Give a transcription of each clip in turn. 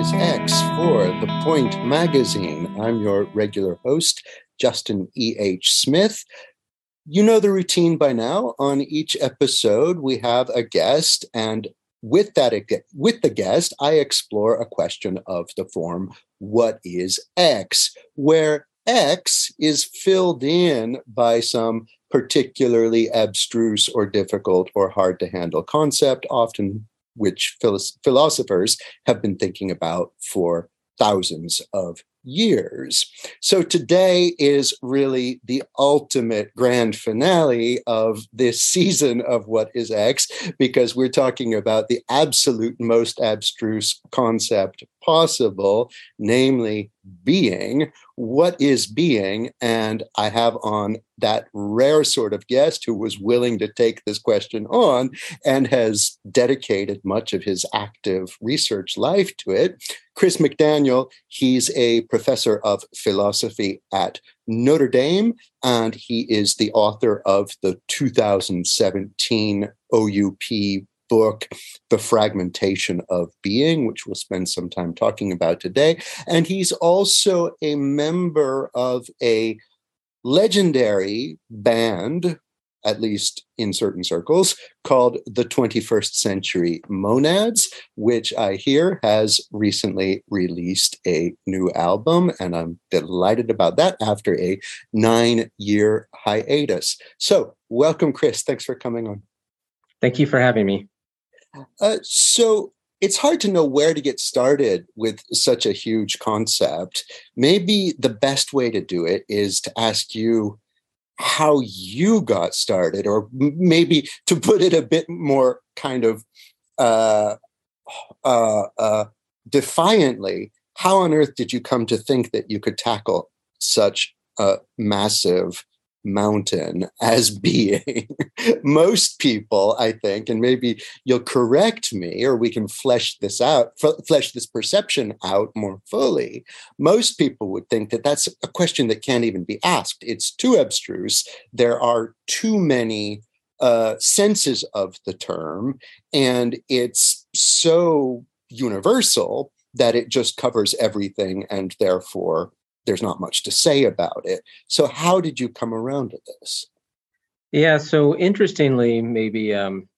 is X for The Point Magazine. I'm your regular host, Justin E.H. Smith. You know the routine by now. On each episode, we have a guest, and with that with the guest, I explore a question of the form "What is X?" where X is filled in by some particularly abstruse or difficult or hard to handle concept, often which philosophers have been thinking about for thousands of years. So today is really the ultimate grand finale of this season of What is X, because we're talking about the absolute most abstruse concept possible, namely being. What is being? And I have on that rare sort of guest who was willing to take this question on and has dedicated much of his active research life to it. Chris McDaniel, he's a professor of philosophy at Notre Dame, and he is the author of the 2017 OUP book, The Fragmentation of Being, which we'll spend some time talking about today. And he's also a member of a legendary band, at least in certain circles, called the 21st Century Monads, which I hear has recently released a new album. And I'm delighted about that after a nine year hiatus. So, welcome, Chris. Thanks for coming on. Thank you for having me. Uh, so it's hard to know where to get started with such a huge concept. Maybe the best way to do it is to ask you how you got started, or maybe to put it a bit more kind of uh, uh, uh, defiantly, how on earth did you come to think that you could tackle such a massive mountain as being. Most people, I think, and maybe you'll correct me or we can flesh this out, flesh this perception out more fully. Most people would think that that's a question that can't even be asked. It's too abstruse. There are too many uh, senses of the term, and it's so universal that it just covers everything and therefore there's not much to say about it. So, how did you come around to this? Yeah, so interestingly, maybe um,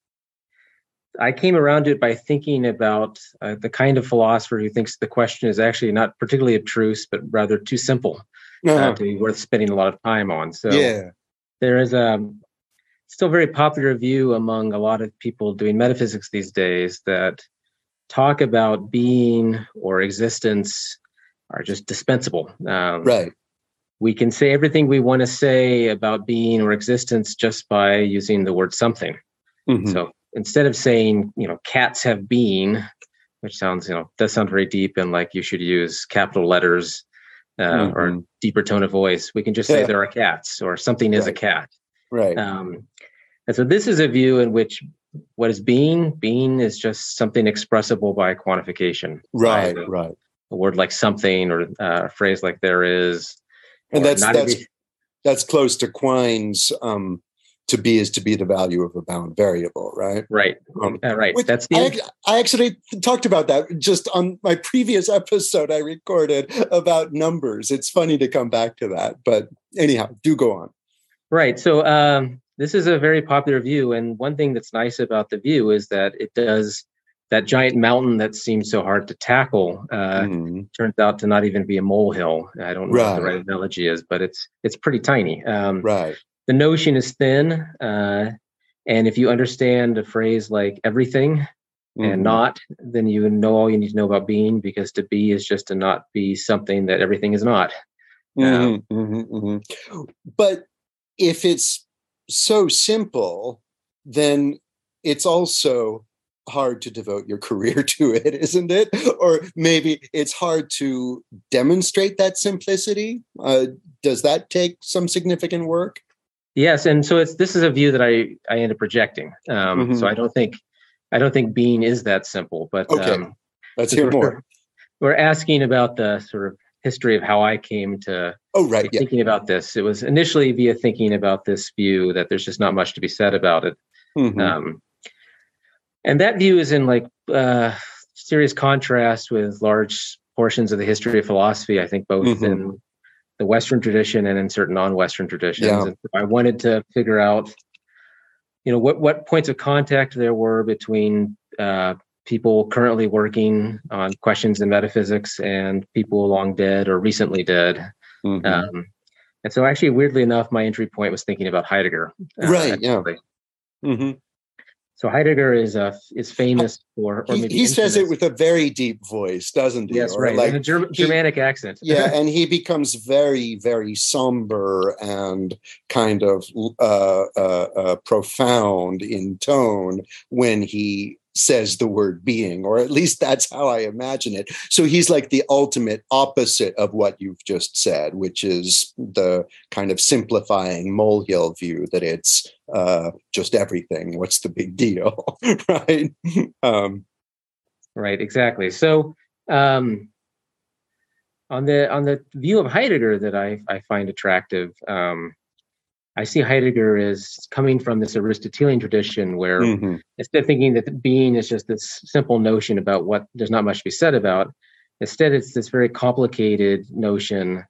I came around to it by thinking about uh, the kind of philosopher who thinks the question is actually not particularly abstruse, but rather too simple uh, uh-huh. to be worth spending a lot of time on. So, yeah. there is a still very popular view among a lot of people doing metaphysics these days that talk about being or existence are just dispensable. Um, right. We can say everything we want to say about being or existence just by using the word something. Mm-hmm. So instead of saying, you know, cats have being, which sounds, you know, does sound very deep and like you should use capital letters uh, mm-hmm. or deeper tone of voice, we can just say yeah. there are cats or something is right. a cat. Right. Um, and so this is a view in which what is being? Being is just something expressible by quantification. Right, by right a word like something or uh, a phrase like there is. And that's that's that's close to Quine's um, to be is to be the value of a bound variable, right? Right, um, uh, right. That's the. I, I, actually talked about that just on my previous episode I recorded about numbers. It's funny to come back to that, but anyhow, do go on. Right. So um, this is a very popular view, and one thing that's nice about the view is that it does that giant mountain that seems so hard to tackle uh, mm-hmm. turns out to not even be a molehill. I don't know right. what the right analogy is, but it's it's pretty tiny. Um, right. The notion is thin, uh, and if you understand a phrase like everything mm-hmm. and not, then you know all you need to know about being, because to be is just to not be something that everything is not. Mm-hmm. Um, mm-hmm. but if it's so simple, then it's also hard to devote your career to it, isn't it? Or maybe it's hard to demonstrate that simplicity. Uh, does that take some significant work? Yes, and so it's this is a view that I I end up projecting. Um, mm-hmm. So I don't think I don't think being is that simple. But okay, um, let's hear more. We're asking about the sort of history of how I came to oh right yeah. thinking about this. It was initially via thinking about this view that there's just not much to be said about it. Mm-hmm. Um, and that view is in like uh, serious contrast with large portions of the history of philosophy. I think both mm-hmm. in the Western tradition and in certain non-Western traditions. Yeah. And I wanted to figure out, you know, what what points of contact there were between uh, people currently working on questions in metaphysics and people long dead or recently dead. Mm-hmm. Um, and so, actually, weirdly enough, my entry point was thinking about Heidegger. Uh, right. Yeah. Mm-hmm. So Heidegger is uh, is famous for, or he, he says it with a very deep voice, doesn't he? Yes, or right, like a Ger- Germanic accent. yeah, and he becomes very, very somber and kind of uh, uh, uh, profound in tone when he says the word being, or at least that's how I imagine it. So he's like the ultimate opposite of what you've just said, which is the kind of simplifying molehill view that it's uh, just everything. What's the big deal, right? Um, right, exactly. So um, on the on the view of Heidegger that I I find attractive. Um, I see Heidegger as coming from this Aristotelian tradition where mm-hmm. instead of thinking that being is just this simple notion about what there's not much to be said about, instead it's this very complicated notion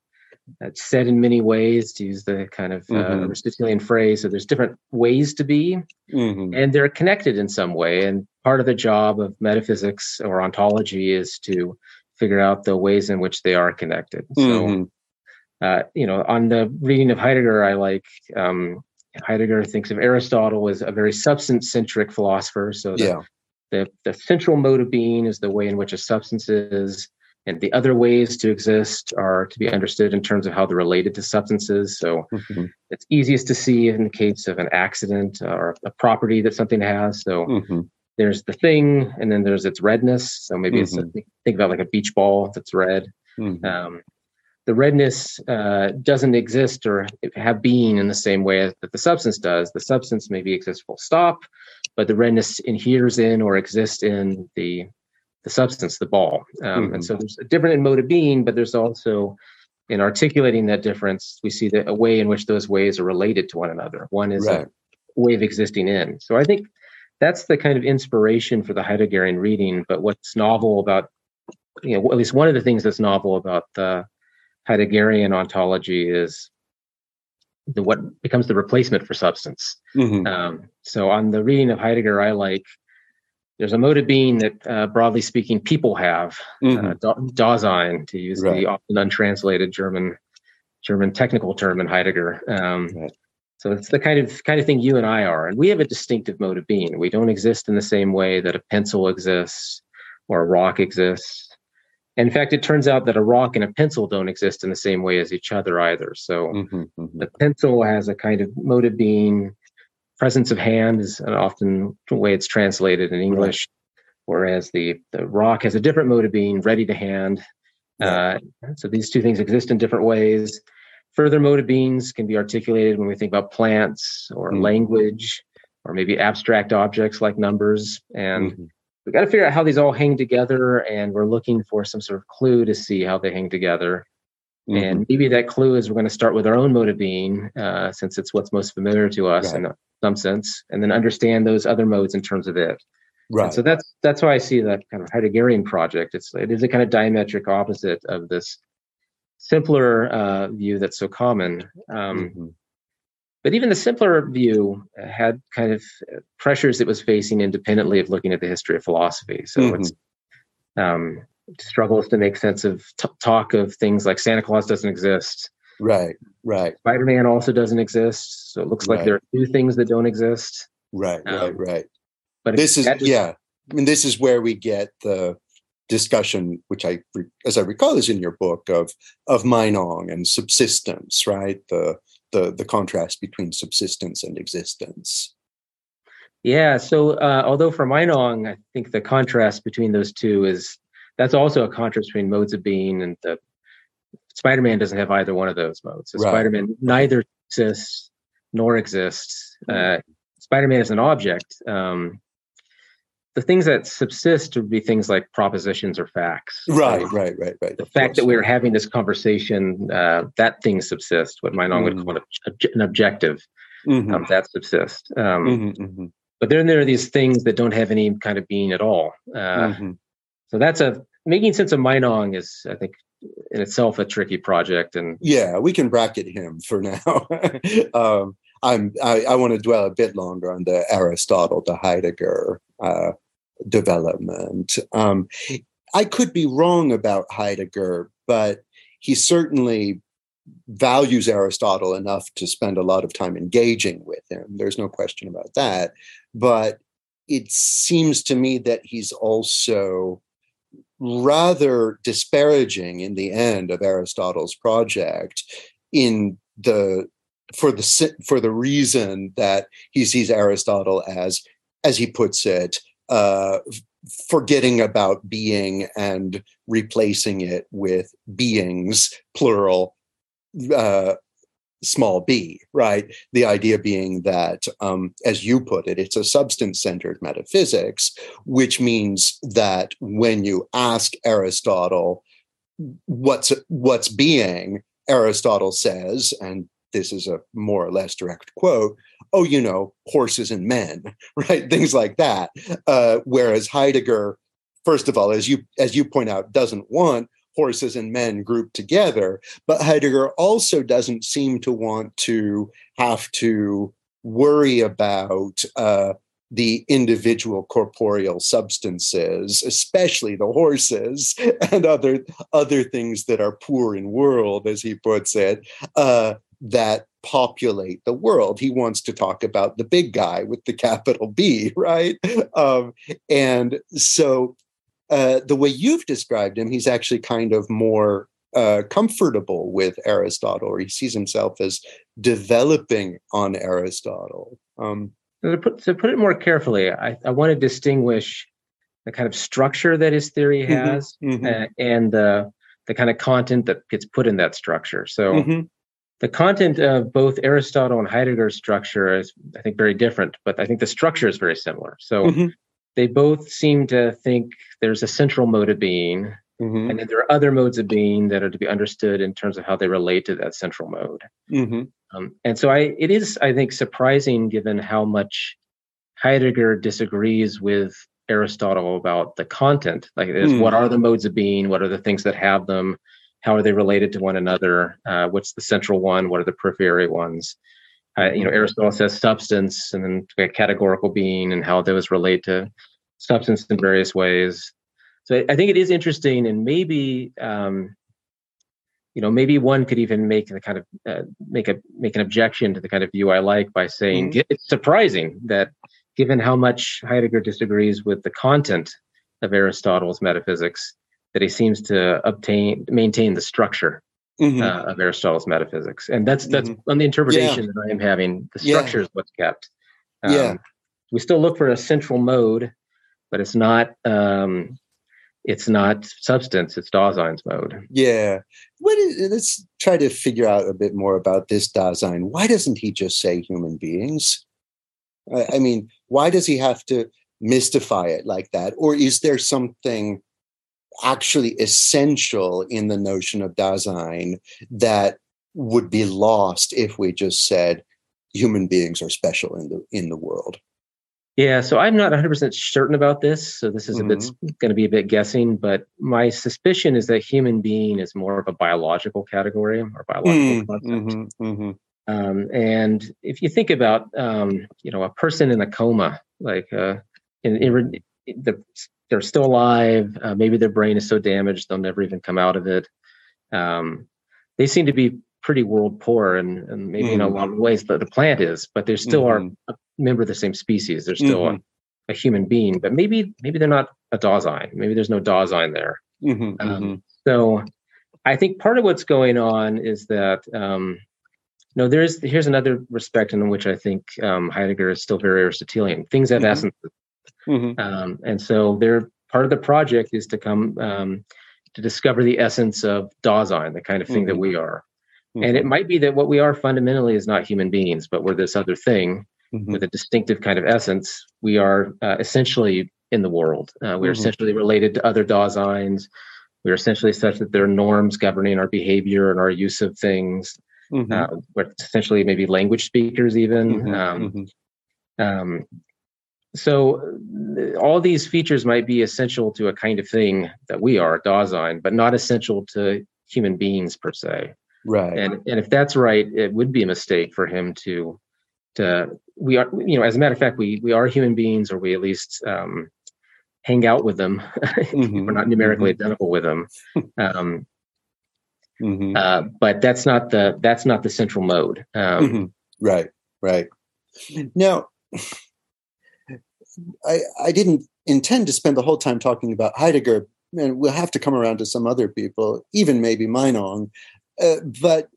that's said in many ways, to use the kind of uh, mm-hmm. Aristotelian phrase. So there's different ways to be, mm-hmm. and they're connected in some way. And part of the job of metaphysics or ontology is to figure out the ways in which they are connected. So mm-hmm uh, you know, on the reading of Heidegger, I like um, Heidegger thinks of Aristotle as a very substance-centric philosopher. So the, yeah. the the central mode of being is the way in which a substance is, and the other ways to exist are to be understood in terms of how they're related to substances. So mm-hmm. it's easiest to see in the case of an accident or a property that something has. So mm-hmm. there's the thing, and then there's its redness. So maybe mm-hmm. it's a, think about like a beach ball that's red. Mm-hmm. Um, the redness uh, doesn't exist or have being in the same way that the substance does. The substance maybe exists full stop, but the redness adheres in or exists in the the substance, the ball. Um, mm-hmm. And so there's a different mode of being, but there's also in articulating that difference, we see that a way in which those ways are related to one another. One is right. a way of existing in. So I think that's the kind of inspiration for the Heideggerian reading. But what's novel about, you know, at least one of the things that's novel about the Heideggerian ontology is the what becomes the replacement for substance. Mm-hmm. Um, so on the reading of Heidegger, I like there's a mode of being that, uh, broadly speaking, people have mm-hmm. uh, Dasein, to use right. the often untranslated German German technical term in Heidegger. Um, right. So it's the kind of kind of thing you and I are, and we have a distinctive mode of being. We don't exist in the same way that a pencil exists or a rock exists in fact, it turns out that a rock and a pencil don't exist in the same way as each other either. So mm-hmm, mm-hmm. the pencil has a kind of mode of being, present at hand is often the way it's translated in English, whereas the, the rock has a different mode of being, ready to hand. Uh, so these two things exist in different ways. Further mode of beings can be articulated when we think about plants or mm-hmm. language or maybe abstract objects like numbers. And mm-hmm we got to figure out how these all hang together and we're looking for some sort of clue to see how they hang together mm-hmm. and maybe that clue is we're going to start with our own mode of being uh, since it's what's most familiar to us right. in some sense and then understand those other modes in terms of it right and so that's that's why i see that kind of heideggerian project it's it is a kind of diametric opposite of this simpler uh, view that's so common um, mm-hmm. But even the simpler view had kind of pressures it was facing independently of looking at the history of philosophy. So mm-hmm. it's um, struggles to make sense of t- talk of things like Santa Claus doesn't exist. Right, right. Spider Man also doesn't exist. So it looks like right. there are two things that don't exist. Right, um, right, right. But this is, just, yeah. I mean, this is where we get the discussion, which I, as I recall, is in your book of of Meinong and subsistence, right? The the the contrast between subsistence and existence. Yeah. So uh, although for Meinong, I think the contrast between those two is that's also a contrast between modes of being and the Spider-Man doesn't have either one of those modes. So right. Spider-Man neither exists nor exists. Uh, Spider-Man is an object. Um, the things that subsist would be things like propositions or facts. Right, so right, right, right. The fact course. that we're having this conversation, uh, that thing subsists. What Meinong mm-hmm. would call an objective, mm-hmm. um, that subsists. Um, mm-hmm, mm-hmm, but then there are these things that don't have any kind of being at all. Uh, mm-hmm. so that's a making sense of Meinong is, I think, in itself a tricky project. And yeah, we can bracket him for now. um, I'm I, I, want to dwell a bit longer on the Aristotle to Heidegger uh, development. Um, I could be wrong about Heidegger, but he certainly values Aristotle enough to spend a lot of time engaging with him. There's no question about that. But it seems to me that he's also rather disparaging in the end of Aristotle's project in the for the for the reason that he sees Aristotle as as he puts it uh, forgetting about being and replacing it with beings plural uh, small b, right? The idea being that, um, as you put it, it's a substance centered metaphysics, which means that when you ask Aristotle, what's what's being aristotle says and this is a more or less direct quote oh you know horses and men right things like that uh, whereas heidegger first of all as you as you point out doesn't want horses and men grouped together. But Heidegger also doesn't seem to want to have to worry about uh, the individual corporeal substances, especially the horses and other other things that are poor in world, as he puts it, uh, that populate the world. He wants to talk about the big guy with the capital B, right? Um, and so uh, the way you've described him, he's actually kind of more uh, comfortable with Aristotle, or he sees himself as developing on Aristotle. Um, to, put, to put it more carefully, I, I want to distinguish the kind of structure that his theory mm-hmm, has mm-hmm, mm-hmm. Uh, and the the kind of content that gets put in that structure. So. Mm-hmm. The content of both Aristotle and Heidegger's structure is, I think, very different, but I think the structure is very similar. So, mm-hmm they both seem to think there's a central mode of being, mm-hmm. and then there are other modes of being that are to be understood in terms of how they relate to that central mode. Mm-hmm. Um, and so, I it is I think surprising given how much Heidegger disagrees with Aristotle about the content. Like, mm. what are the modes of being? What are the things that have them? How are they related to one another? Uh, what's the central one? What are the periphery ones? uh, you know, Aristotle says substance and then categorical being and how those relate to substance in various ways. So I think it is interesting, and maybe um, you know, maybe one could even make the kind of uh, make a make an objection to the kind of view I like by saying mm-hmm. it's surprising that given how much Heidegger disagrees with the content of Aristotle's metaphysics, that he seems to obtain maintain the structure mm-hmm. uh, of Aristotle's metaphysics, and that's that's mm-hmm. on the interpretation yeah. that I am having. The structure yeah. is what's kept. Um, yeah, we still look for a central mode, but it's not. Um, it's not substance; it's Dasein's mode. Yeah. What is, let's try to figure out a bit more about this Dasein. Why doesn't he just say human beings? I, I mean, why does he have to mystify it like that, or is there something? Actually essential in the notion of Dasein that would be lost if we just said human beings are special in the in the world. Yeah, so I'm not 100% certain about this. So this is mm-hmm. a bit mm-hmm. going to be a bit guessing, but my suspicion is that human being is more of a biological category or biological mm, concept. Mm-hmm, mm-hmm. Um, and if you think about, um, you know, a person in a coma, like uh, in, in, the they're still alive. Uh, maybe their brain is so damaged they'll never even come out of it. Um, they seem to be pretty world poor, and, and maybe mm-hmm. in a mm-hmm. lot of ways the, the plant is, but they still mm-hmm. are a member of the same species. They're still mm-hmm. a, a, human being, but maybe maybe they're not a Dasein. Maybe there's no Dasein there. Mm-hmm. Um, mm-hmm. so I think part of what's going on is that um, no, there's here's another respect in which I think um, Heidegger is still very Aristotelian. Things have mm-hmm. essences. Mm-hmm. Um, and so they're part of the project is to come um, to discover the essence of Dasein, the kind of thing mm-hmm. that we are. Mm-hmm. And it might be that what we are fundamentally is not human beings, but we're this other thing mm-hmm. with a distinctive kind of essence. We are uh, essentially in the world. Uh, we're mm-hmm. essentially related to other Daseins. We're essentially such that there are norms governing our behavior and our use of things. Mm-hmm. Uh, we're essentially maybe language speakers, even. Um, um, so all these features might be essential to a kind of thing that we are, Dasein, but not essential to human beings per se. Right. And and if that's right, it would be a mistake for him to to we are you know as a matter of fact we we are human beings or we at least um, hang out with them. Mm-hmm. We're not numerically mm-hmm. identical with them. Um, mm-hmm. uh, but that's not the that's not the central mode. Um, mm-hmm. Right. Right. Now, I I didn't intend to spend the whole time talking about Heidegger, and we'll have to come around to some other people, even maybe Meinong. Uh, but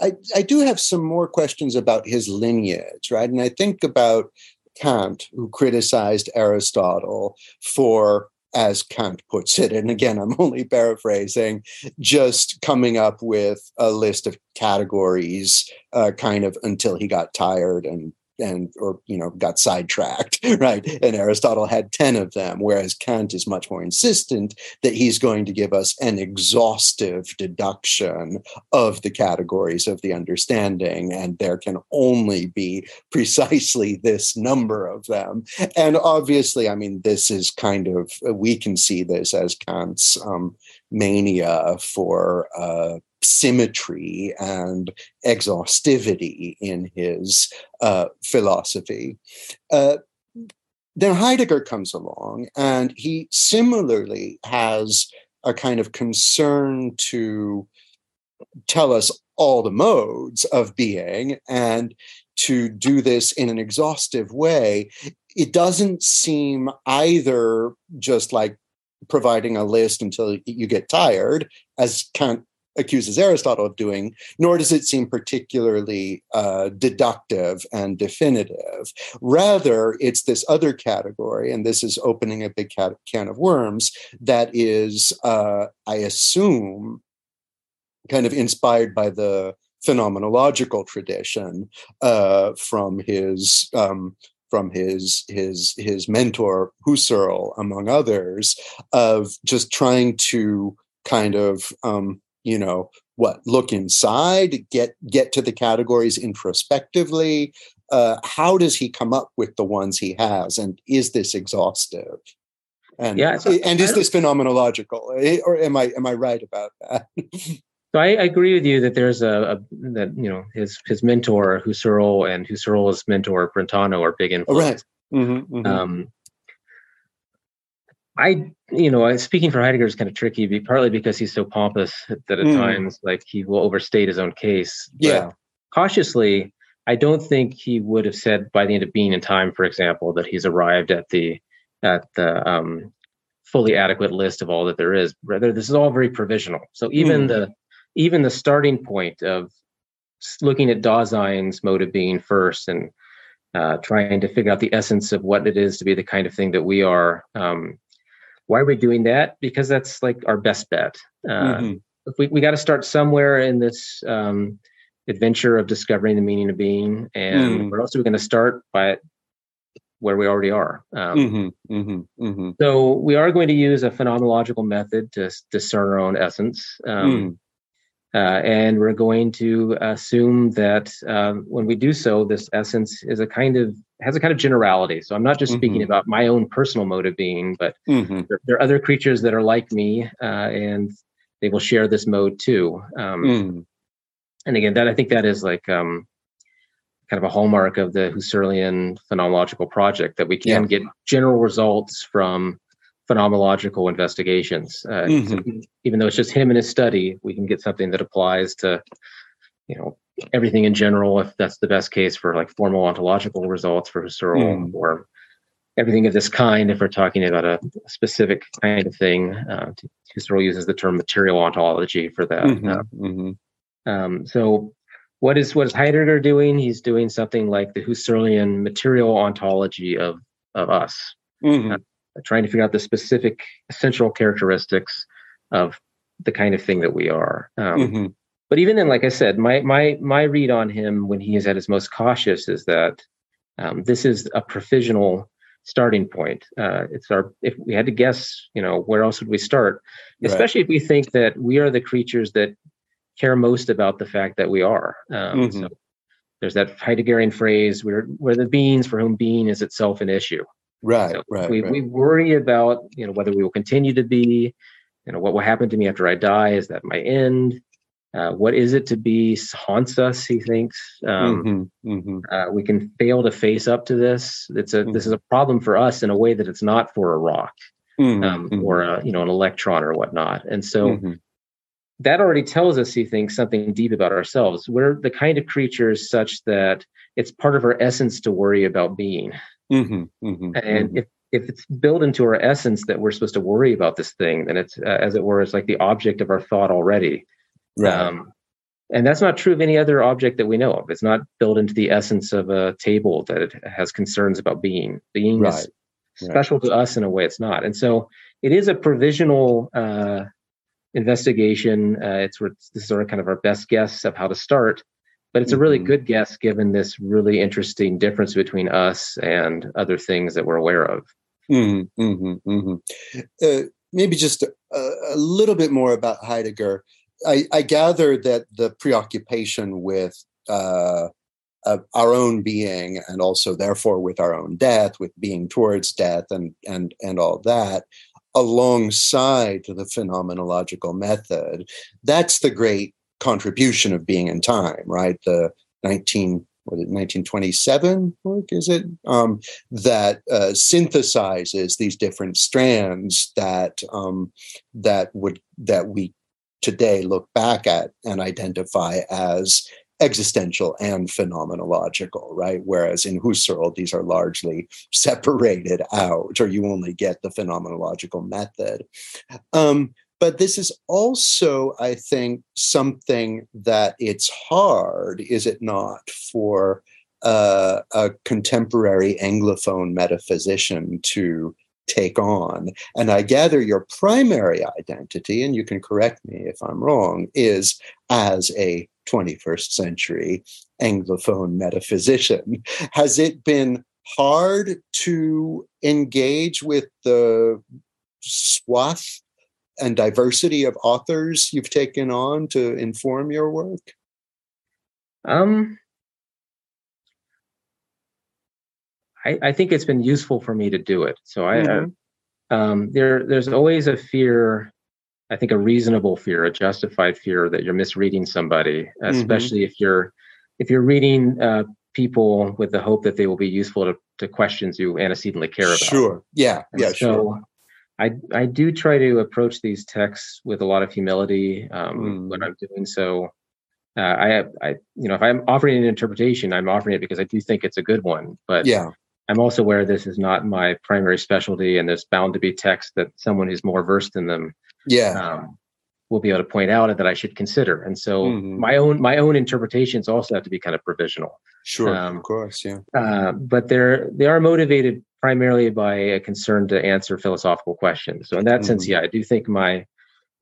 I, I do have some more questions about his lineage, right? And I think about Kant, who criticized Aristotle for, as Kant puts it, and again, I'm only paraphrasing, just coming up with a list of categories uh, kind of until he got tired and and or you know got sidetracked right? And aristotle had 10 of them whereas kant is much more insistent that he's going to give us an exhaustive deduction of the categories of the understanding and there can only be precisely this number of them. And obviously i mean this is kind of we can see this as kant's um, mania for uh, symmetry and exhaustivity in his uh, philosophy. Uh, then Heidegger comes along, and he similarly has a kind of concern to tell us all the modes of being and to do this in an exhaustive way. It doesn't seem either just like providing a list until you get tired, as Kant accuses Aristotle of doing, nor does it seem particularly uh, deductive and definitive. Rather, it's this other category, and this is opening a big can of worms, that is, uh, I assume, kind of inspired by the phenomenological tradition uh, from his um, from his his his mentor Husserl, among others, of just trying to kind of um, you know what look inside get get to the categories introspectively uh, how does he come up with the ones he has and is this exhaustive and yeah, and is this phenomenological eh, or am i am i right about that so I, I, agree with you that there's a, a, that you know his his mentor Husserl and Husserl's mentor Brentano are big influence. Oh, right. Mm-hmm, mm-hmm. Um, I, you know, speaking for Heidegger is kind of tricky, partly because he's so pompous that at mm. times, like, he will overstate his own case. Yeah. cautiously, I don't think he would have said by the end of being in time, for example, that he's arrived at the at the um, fully adequate list of all that there is. Rather, this is all very provisional. So even mm. the even the starting point of looking at Dasein's mode of being first and uh, trying to figure out the essence of what it is to be the kind of thing that we are. Um, why are we doing that? Because that's like our best bet. Uh, mm-hmm. We we got to start somewhere in this um, adventure of discovering the meaning of being, and mm. we're also going to start by where we already are. Um, mm-hmm, mm-hmm, mm-hmm. So we are going to use a phenomenological method to discern our own essence. Um, mm. Uh, and we're going to assume that um, when we do so, this essence is a kind of has a kind of generality. So I'm not just mm-hmm. speaking about my own personal mode of being, but mm-hmm. there, there, are other creatures that are like me, uh, and they will share this mode too. Um, mm. And again, that I think that is like um, kind of a hallmark of the Husserlian phenomenological project that we can yeah. get general results from phenomenological investigations. Uh, mm-hmm. even though it's just him and his study, we can get something that applies to, you know, everything in general. If that's the best case for like formal ontological results for Husserl, mm. or everything of this kind, if we're talking about a specific kind of thing. Uh, Husserl uses the term material ontology for that. Mm-hmm. Uh, mm-hmm. Um, so. What is what is Heidegger doing? He's doing something like the Husserlian material ontology of of us. Mm-hmm. Uh, trying to figure out the specific essential characteristics of the kind of thing that we are. Um, mm-hmm. But even then, like I said, my my my read on him when he is at his most cautious is that um, this is a provisional starting point. Uh, it's our if we had to guess, you know, where else would we start? Especially right. if we think that we are the creatures that care most about the fact that we are. Um, mm-hmm. So there's that Heideggerian phrase where where the beings for whom being is itself an issue. Right, so right. We right. we worry about you know whether we will continue to be, you know, what will happen to me after I die? Is that my end? Uh, what is it to be haunts us? He thinks um, mm-hmm, mm-hmm. Uh, we can fail to face up to this. It's a mm-hmm. this is a problem for us in a way that it's not for a rock mm-hmm, um, mm-hmm. or a, you know an electron or whatnot. And so mm-hmm. that already tells us, he thinks, something deep about ourselves. We're the kind of creatures such that it's part of our essence to worry about being. And if if it's built into our essence that we're supposed to worry about this thing, then it's uh, as it were, it's like the object of our thought already. Right. Um, and that's not true of any other object that we know of. It's not built into the essence of a table that it has concerns about being. Being right. is special right. to us in a way it's not. And so it is a provisional uh, investigation. Uh, it's this is sort of kind of our best guess of how to start, but it's mm-hmm. a really mm-hmm. good guess given this really interesting difference between us and other things that we're aware of. Mm-hmm, mm-hmm, mm-hmm. uh, maybe just a, a, little bit more about Heidegger. I, I gather that the preoccupation with uh, uh, our own being and also therefore with our own death, with being towards death and and and all that, alongside the phenomenological method, that's the great contribution of being in time, right? The 19 what 1927 work is it um, that uh, synthesizes these different strands that um, that would that we today look back at and identify as existential and phenomenological, right? Whereas in Husserl, these are largely separated out, or you only get the phenomenological method. Um, but this is also, I think, something that it's hard, is it not, for uh, a contemporary Anglophone metaphysician to take on. And I gather your primary identity, and you can correct me if I'm wrong, is as a 21st century Anglophone metaphysician. Has it been hard to engage with the swath and diversity of authors you've taken on to inform your work? Um, I, I think it's been useful for me to do it. So I, mm-hmm. I um, there there's always a fear, I think a reasonable fear, a justified fear that you're misreading somebody, mm-hmm. especially mm-hmm. if you're if you're reading uh, people with the hope that they will be useful to, to questions you antecedently care about. Sure. Yeah. And yeah. So sure. I I do try to approach these texts with a lot of humility um, mm. when I'm doing so. Uh, I, I, you know, if I'm offering an interpretation, I'm offering it because I do think it's a good one. But yeah, I'm also aware this is not my primary specialty, and there's bound to be texts that someone who's more versed in them, yeah, um, will be able to point out that I should consider. And so mm-hmm. my own my own interpretations also have to be kind of provisional. Sure, um, of course, yeah. Uh, but they're they are motivated primarily by a concern to answer philosophical questions. So in that mm-hmm. sense, yeah, I do think my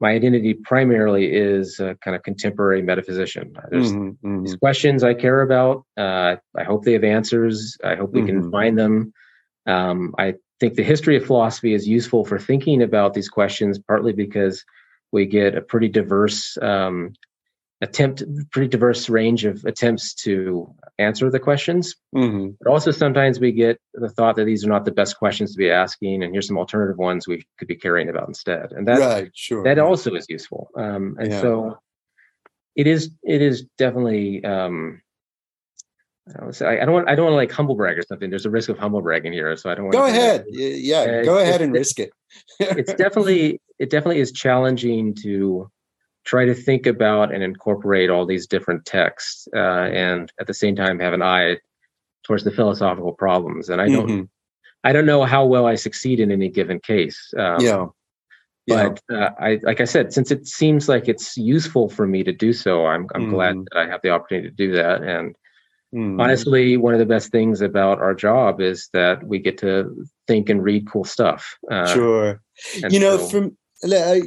my identity primarily is a kind of contemporary metaphysician. There's mm-hmm, mm-hmm. these questions I care about. Uh, I hope they have answers. I hope we mm-hmm. can find them. Um, I think the history of philosophy is useful for thinking about these questions, partly because we get a pretty diverse um, attempt pretty diverse range of attempts to answer the questions mm-hmm. but also sometimes we get the thought that these are not the best questions to be asking and here's some alternative ones we could be caring about instead and that right, sure, that also is useful um, and yeah. so it is it is definitely um, I don't, I don't want I don't want to like humble brag or something. There's a risk of humble bragging here, so I don't want. Go ahead, yeah, uh, go ahead and risk it. it's definitely it definitely is challenging to try to think about and incorporate all these different texts uh, and at the same time have an eye towards the philosophical problems and i don't mm-hmm. i don't know how well i succeed in any given case um, yeah but uh, I, like I said, since it seems like it's useful for me to do so, I'm I'm mm. glad that I have the opportunity to do that. And mm. honestly, one of the best things about our job is that we get to think and read cool stuff. Uh, sure, you know, so, from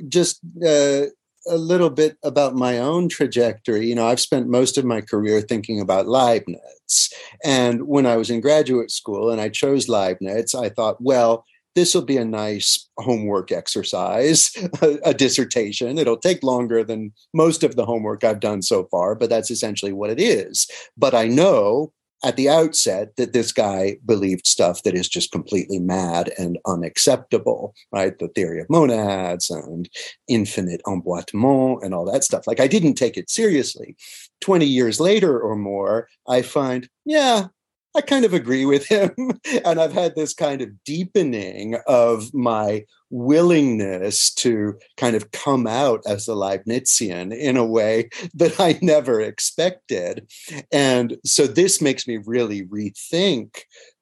just uh, a little bit about my own trajectory. You know, I've spent most of my career thinking about Leibniz. And when I was in graduate school and I chose Leibniz, I thought, well, this will be a nice homework exercise, a, a, dissertation. It'll take longer than most of the homework I've done so far, but that's essentially what it is. But I know at the outset that this guy believed stuff that is just completely mad and unacceptable, right? The theory of monads and infinite emboîtement and all that stuff. Like I didn't take it seriously. 20 years later or more, I find, yeah, I kind of agree with him. and I've had this kind of deepening of my willingness to kind of come out as a Leibnizian in a way that I never expected. And so this makes me really rethink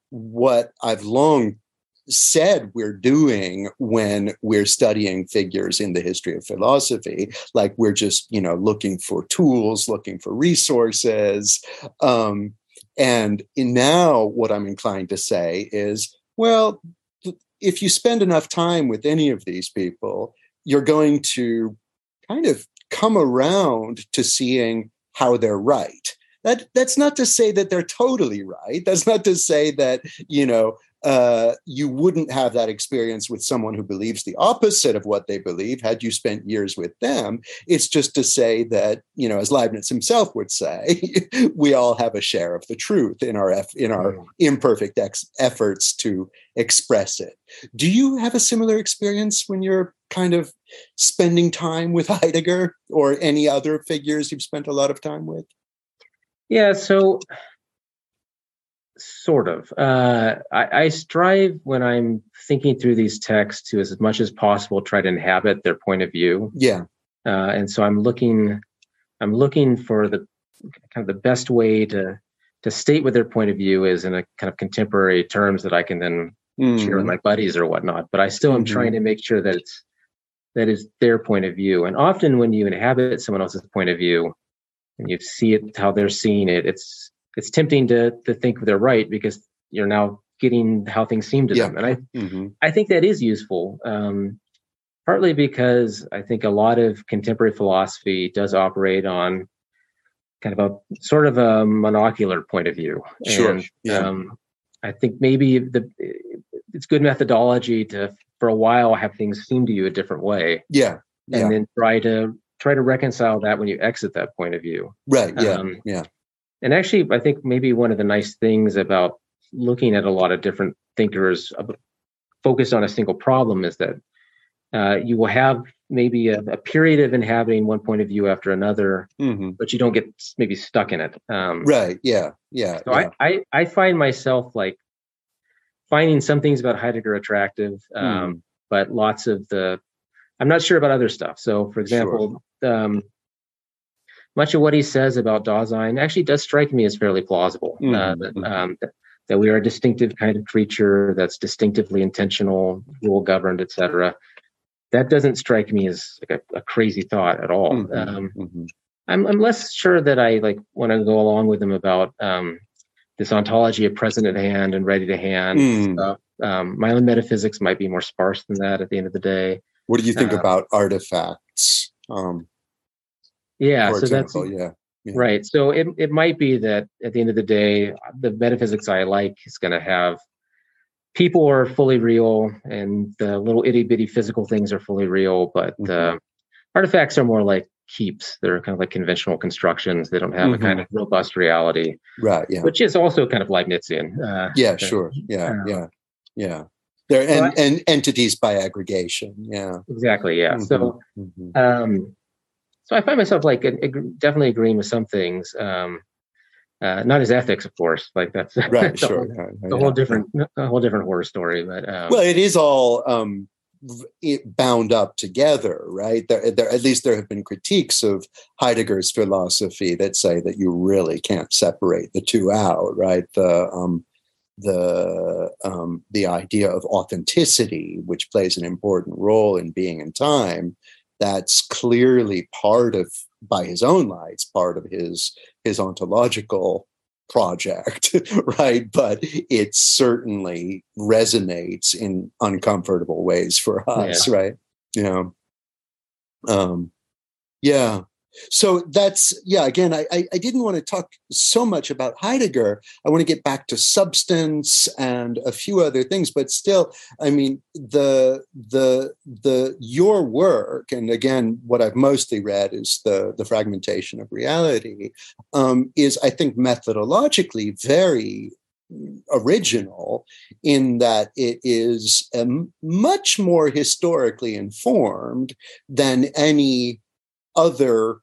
what I've long said we're doing when we're studying figures in the history of philosophy like we're just you know looking for tools looking for resources um, and now, what I'm inclined to say is, well, if you spend enough time with any of these people, you're going to kind of come around to seeing how they're right. That, that's not to say that they're totally right. That's not to say that, you know, uh, you wouldn't have that experience with someone who believes the opposite of what they believe had you spent years with them. It's just to say that, you know, as Leibniz himself would say, we all have a share of the truth in our in our mm. imperfect ex- efforts to express it. Do you have a similar experience when you're kind of spending time with Heidegger or any other figures you've spent a lot of time with? Yeah, so sort of. Uh, I, I, strive when I'm thinking through these texts to, as much as possible, try to inhabit their point of view. Yeah. Uh, and so I'm looking, I'm looking for the kind of the best way to to state what their point of view is in a kind of contemporary terms that I can then mm. share with mm-hmm. my buddies or whatnot. But I still am mm-hmm. trying to make sure that it's that is their point of view. And often when you inhabit someone else's point of view and you see it how they're seeing it, it's it's tempting to to think they're right because you're now getting how things seem to yeah. them, and I mm-hmm. I think that is useful. Um, partly because I think a lot of contemporary philosophy does operate on kind of a sort of a monocular point of view. Sure. And, yeah. Um, I think maybe the it's good methodology to for a while have things seem to you a different way. Yeah. And yeah. then try to try to reconcile that when you exit that point of view. Right. Yeah. Um, yeah. And actually, I think maybe one of the nice things about looking at a lot of different thinkers focused on a single problem is that uh, you will have maybe a, a, period of inhabiting one point of view after another, mm-hmm. but you don't get maybe stuck in it. Um, right. Yeah. Yeah. So yeah. I, I, I find myself like finding some things about Heidegger attractive, um, mm. but lots of the I'm not sure about other stuff. So, for example, sure. um, much of what he says about Dasein actually does strike me as fairly plausible. Mm-hmm. Uh, that, um, that, that, we are a distinctive kind of creature that's distinctively intentional, rule governed, etc. That doesn't strike me as like a, a crazy thought at all. Mm-hmm. Um, mm-hmm. I'm, I'm less sure that I like want to go along with him about um, this ontology of present at hand and ready to hand mm. stuff. Um, my own metaphysics might be more sparse than that at the end of the day. What do you think uh, about artifacts? Um, yeah, so example, that's yeah, yeah. Right. So it it might be that at the end of the day, the metaphysics I like is going to have people are fully real and the little itty bitty physical things are fully real, but mm-hmm. uh, artifacts are more like keeps. They're kind of like conventional constructions. They don't have mm-hmm. a kind mm-hmm. of robust reality. Right. Yeah. Which is also kind of Leibnizian. Uh, yeah. Sure. Yeah. Uh, yeah. Yeah. They're and, and entities by aggregation. Yeah. Exactly. Yeah. Mm-hmm. So, mm-hmm. um, so I find myself like definitely agreeing with some things. Um, uh, not as ethics, of course. Like that's right. that's sure. A, whole, yeah, whole different, a whole different horror story. But um, well, it is all um, bound up together, right? There, there, at least there have been critiques of Heidegger's philosophy that say that you really can't separate the two out, right? The um, the um, the idea of authenticity, which plays an important role in being in time, that's clearly part of by his own lights part of his his ontological project right? But it certainly resonates in uncomfortable ways for us yeah. right? You know? Um yeah so that's yeah again I, I didn't want to talk so much about heidegger. I want to get back to substance and a few other things but still i mean the the the your work and again what i've mostly read is the the fragmentation of reality um, is i think methodologically very original in that it is um, much more historically informed than any other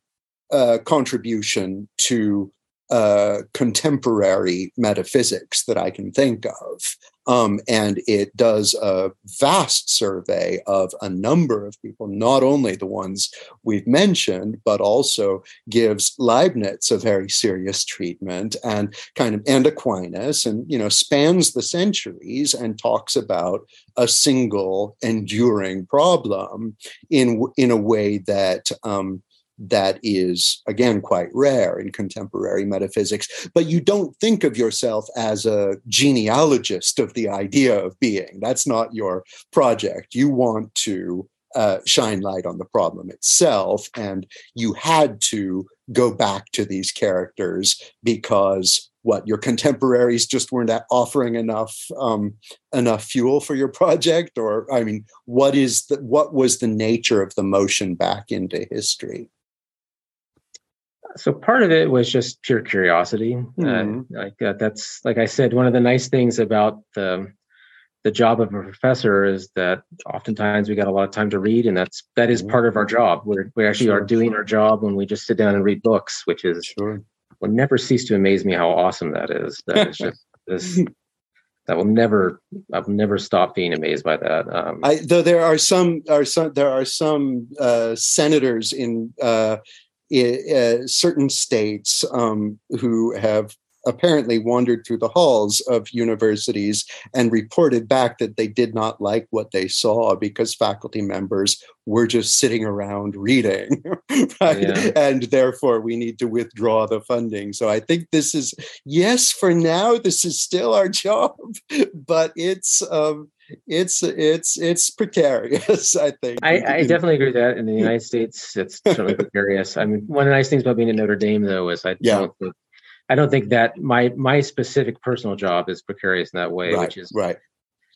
uh, contribution to uh, contemporary metaphysics that I can think of. Um, and it does a vast survey of a number of people, not only the ones we've mentioned, but also gives Leibniz a very serious treatment and kind of and Aquinas, and you know spans the centuries and talks about a single enduring problem in in a way that um, that is again quite rare in contemporary metaphysics but you don't think of yourself as a genealogist of the idea of being. That's not your project. You want to uh, shine light on the problem itself and you had to go back to these characters because what your contemporaries just weren't offering enough um, enough fuel for your project? Or i mean what is the what was the nature of the motion back into history so part of it was just pure curiosity. Mm-hmm. Uh, like uh, that's like I said, one of the nice things about the the job of a professor is that oftentimes we got a lot of time to read, and that's that is part of our job. We're we actually sure. are doing our job when we just sit down and read books, which is sure. will never cease to amaze me how awesome that is. That is just this. That will never, I will never stop being amazed by that. Um, I, though there are some, are some, there are some uh, senators in uh, certain states um, who have apparently wandered through the halls of universities and reported back that they did not like what they saw because faculty members were just sitting around reading right yeah. and therefore we need to withdraw the funding so i think this is yes for now this is still our job but it's um, it's it's it's precarious. I think. I, I, definitely agree with that. In the United States, it's certainly precarious. I mean, one of the nice things about being at Notre Dame, though, is I yeah. don't think I don't think that my my specific personal job is precarious in that way, right, which is right.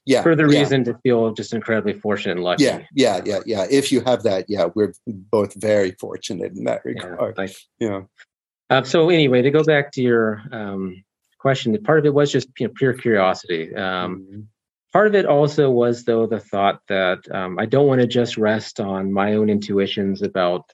Yeah, further reason yeah. to feel just incredibly fortunate and lucky. Yeah, yeah, yeah, yeah. If you have that, yeah, we're both very fortunate in that regard. Yeah. yeah. Uh, so anyway, to go back to your um, question, part of it was just you know, pure curiosity. Um, mm-hmm part of it also was though the thought that um, i don't want to just rest on my own intuitions about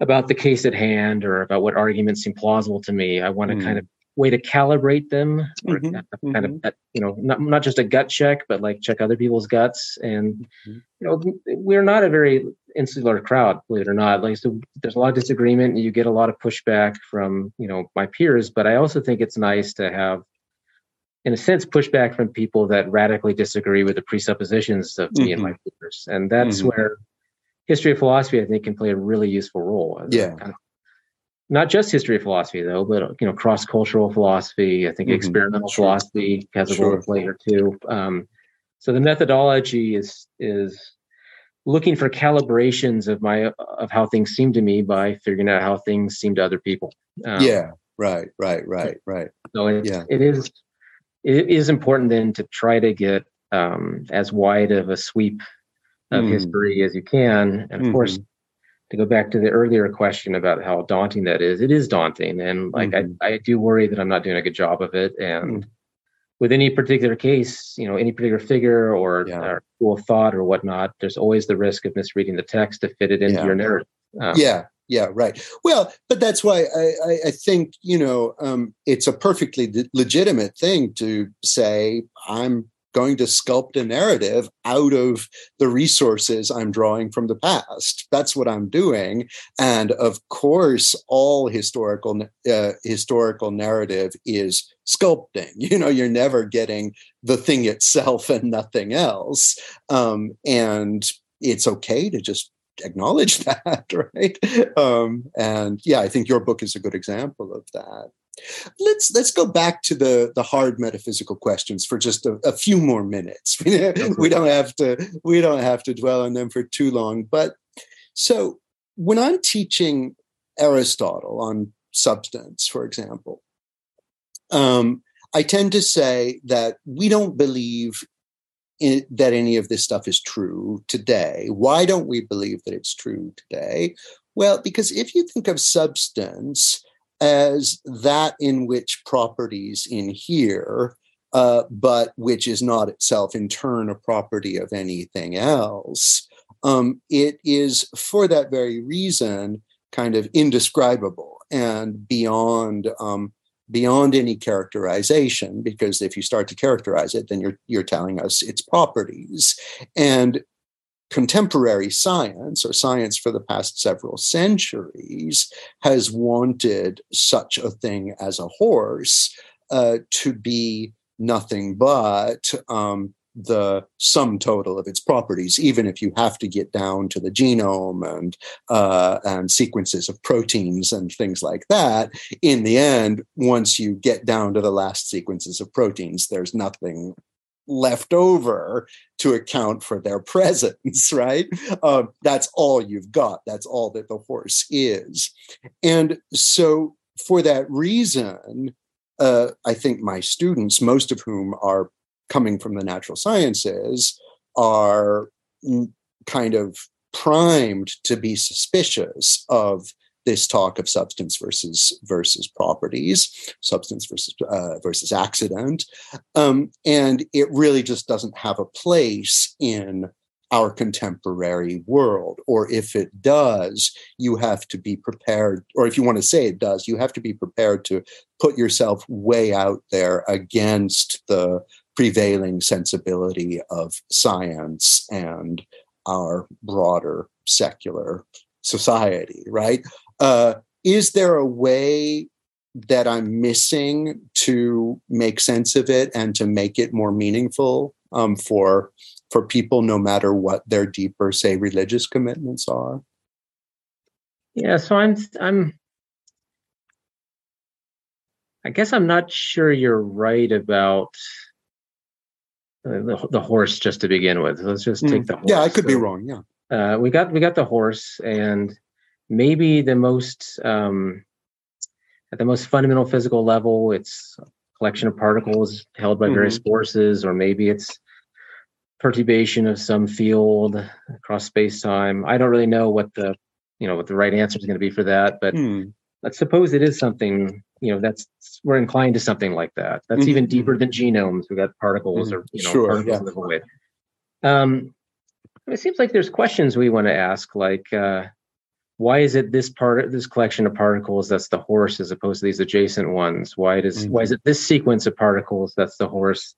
about the case at hand or about what arguments seem plausible to me i want to mm. kind of way to calibrate them mm-hmm. kind mm-hmm. of you know not, not just a gut check but like check other people's guts and mm-hmm. you know we're not a very insular crowd believe it or not like so there's a lot of disagreement and you get a lot of pushback from you know my peers but i also think it's nice to have in a sense, pushback from people that radically disagree with the presuppositions of me mm-hmm. and my peers. And that's mm-hmm. where history of philosophy, I think, can play a really useful role. Yeah. Kind of, not just history of philosophy, though, but you know, cross-cultural philosophy. I think mm-hmm. experimental sure. philosophy has a sure. role to play here too. Um, so the methodology is is looking for calibrations of my of how things seem to me by figuring out how things seem to other people. Um, yeah. Right. Right. Right. Right. So it, yeah. it is it is important then to try to get um, as wide of a sweep of mm. history as you can. And of mm-hmm. course, to go back to the earlier question about how daunting that is, it is daunting. And like mm-hmm. I, I do worry that I'm not doing a good job of it. And mm. with any particular case, you know, any particular figure or, yeah. or school of thought or whatnot, there's always the risk of misreading the text to fit it into yeah. your narrative. Um, yeah, yeah, right. Well, but that's why I, I, I think you know um, it's a perfectly legitimate thing to say I'm going to sculpt a narrative out of the resources I'm drawing from the past. That's what I'm doing, and of course, all historical uh, historical narrative is sculpting. You know, you're never getting the thing itself and nothing else, um, and it's okay to just acknowledge that, right? Um, and yeah, I think your book is a good example of that. Let's let's go back to the the hard metaphysical questions for just a, a few more minutes. we don't have to we don't have to dwell on them for too long. But so when I'm teaching Aristotle on substance, for example, um, I tend to say that we don't believe in, that any of this stuff is true today. Why don't we believe that it's true today? Well, because if you think of substance as that in which properties inhere, uh, but which is not itself in turn a property of anything else, um, it is for that very reason kind of indescribable and beyond um, beyond any characterization because if you start to characterize it then you're you're telling us its properties. And contemporary science or science for the past several centuries has wanted such a thing as a horse uh, to be nothing but um, the sum total of its properties, even if you have to get down to the genome and uh, and sequences of proteins and things like that. In the end, once you get down to the last sequences of proteins, there's nothing left over to account for their presence, right? Uh, that's all you've got. That's all that the horse is. And so, for that reason, uh, I think my students, most of whom are coming from the natural sciences are kind of primed to be suspicious of this talk of substance versus versus properties, substance versus uh, versus accident, um, and it really just doesn't have a place in our contemporary world. Or if it does, you have to be prepared. Or if you want to say it does, you have to be prepared to put yourself way out there against the prevailing sensibility of science and our broader secular society, right? Uh, is there a way that I'm missing to make sense of it and to make it more meaningful um, for for people, no matter what their deeper, say, religious commitments are? Yeah, so I'm I'm I guess I'm not sure you're right about the, the horse just to begin with. Let's just take mm. the horse. Yeah, I could so, be wrong. Yeah. Uh, we got we got the horse, and maybe the most um, at the most fundamental physical level, it's a collection of particles held by various mm-hmm. forces, or maybe it's perturbation of some field across space time. I don't really know what the you know what the right answer is going to be for that, but mm. let's suppose it is something you know that's we're inclined to something like that that's mm-hmm. even deeper than genomes we got particles mm-hmm. or you know sure, particles yeah. in the void um it seems like there's questions we want to ask like uh why is it this part of this collection of particles that's the horse as opposed to these adjacent ones why does mm-hmm. why is it this sequence of particles that's the horse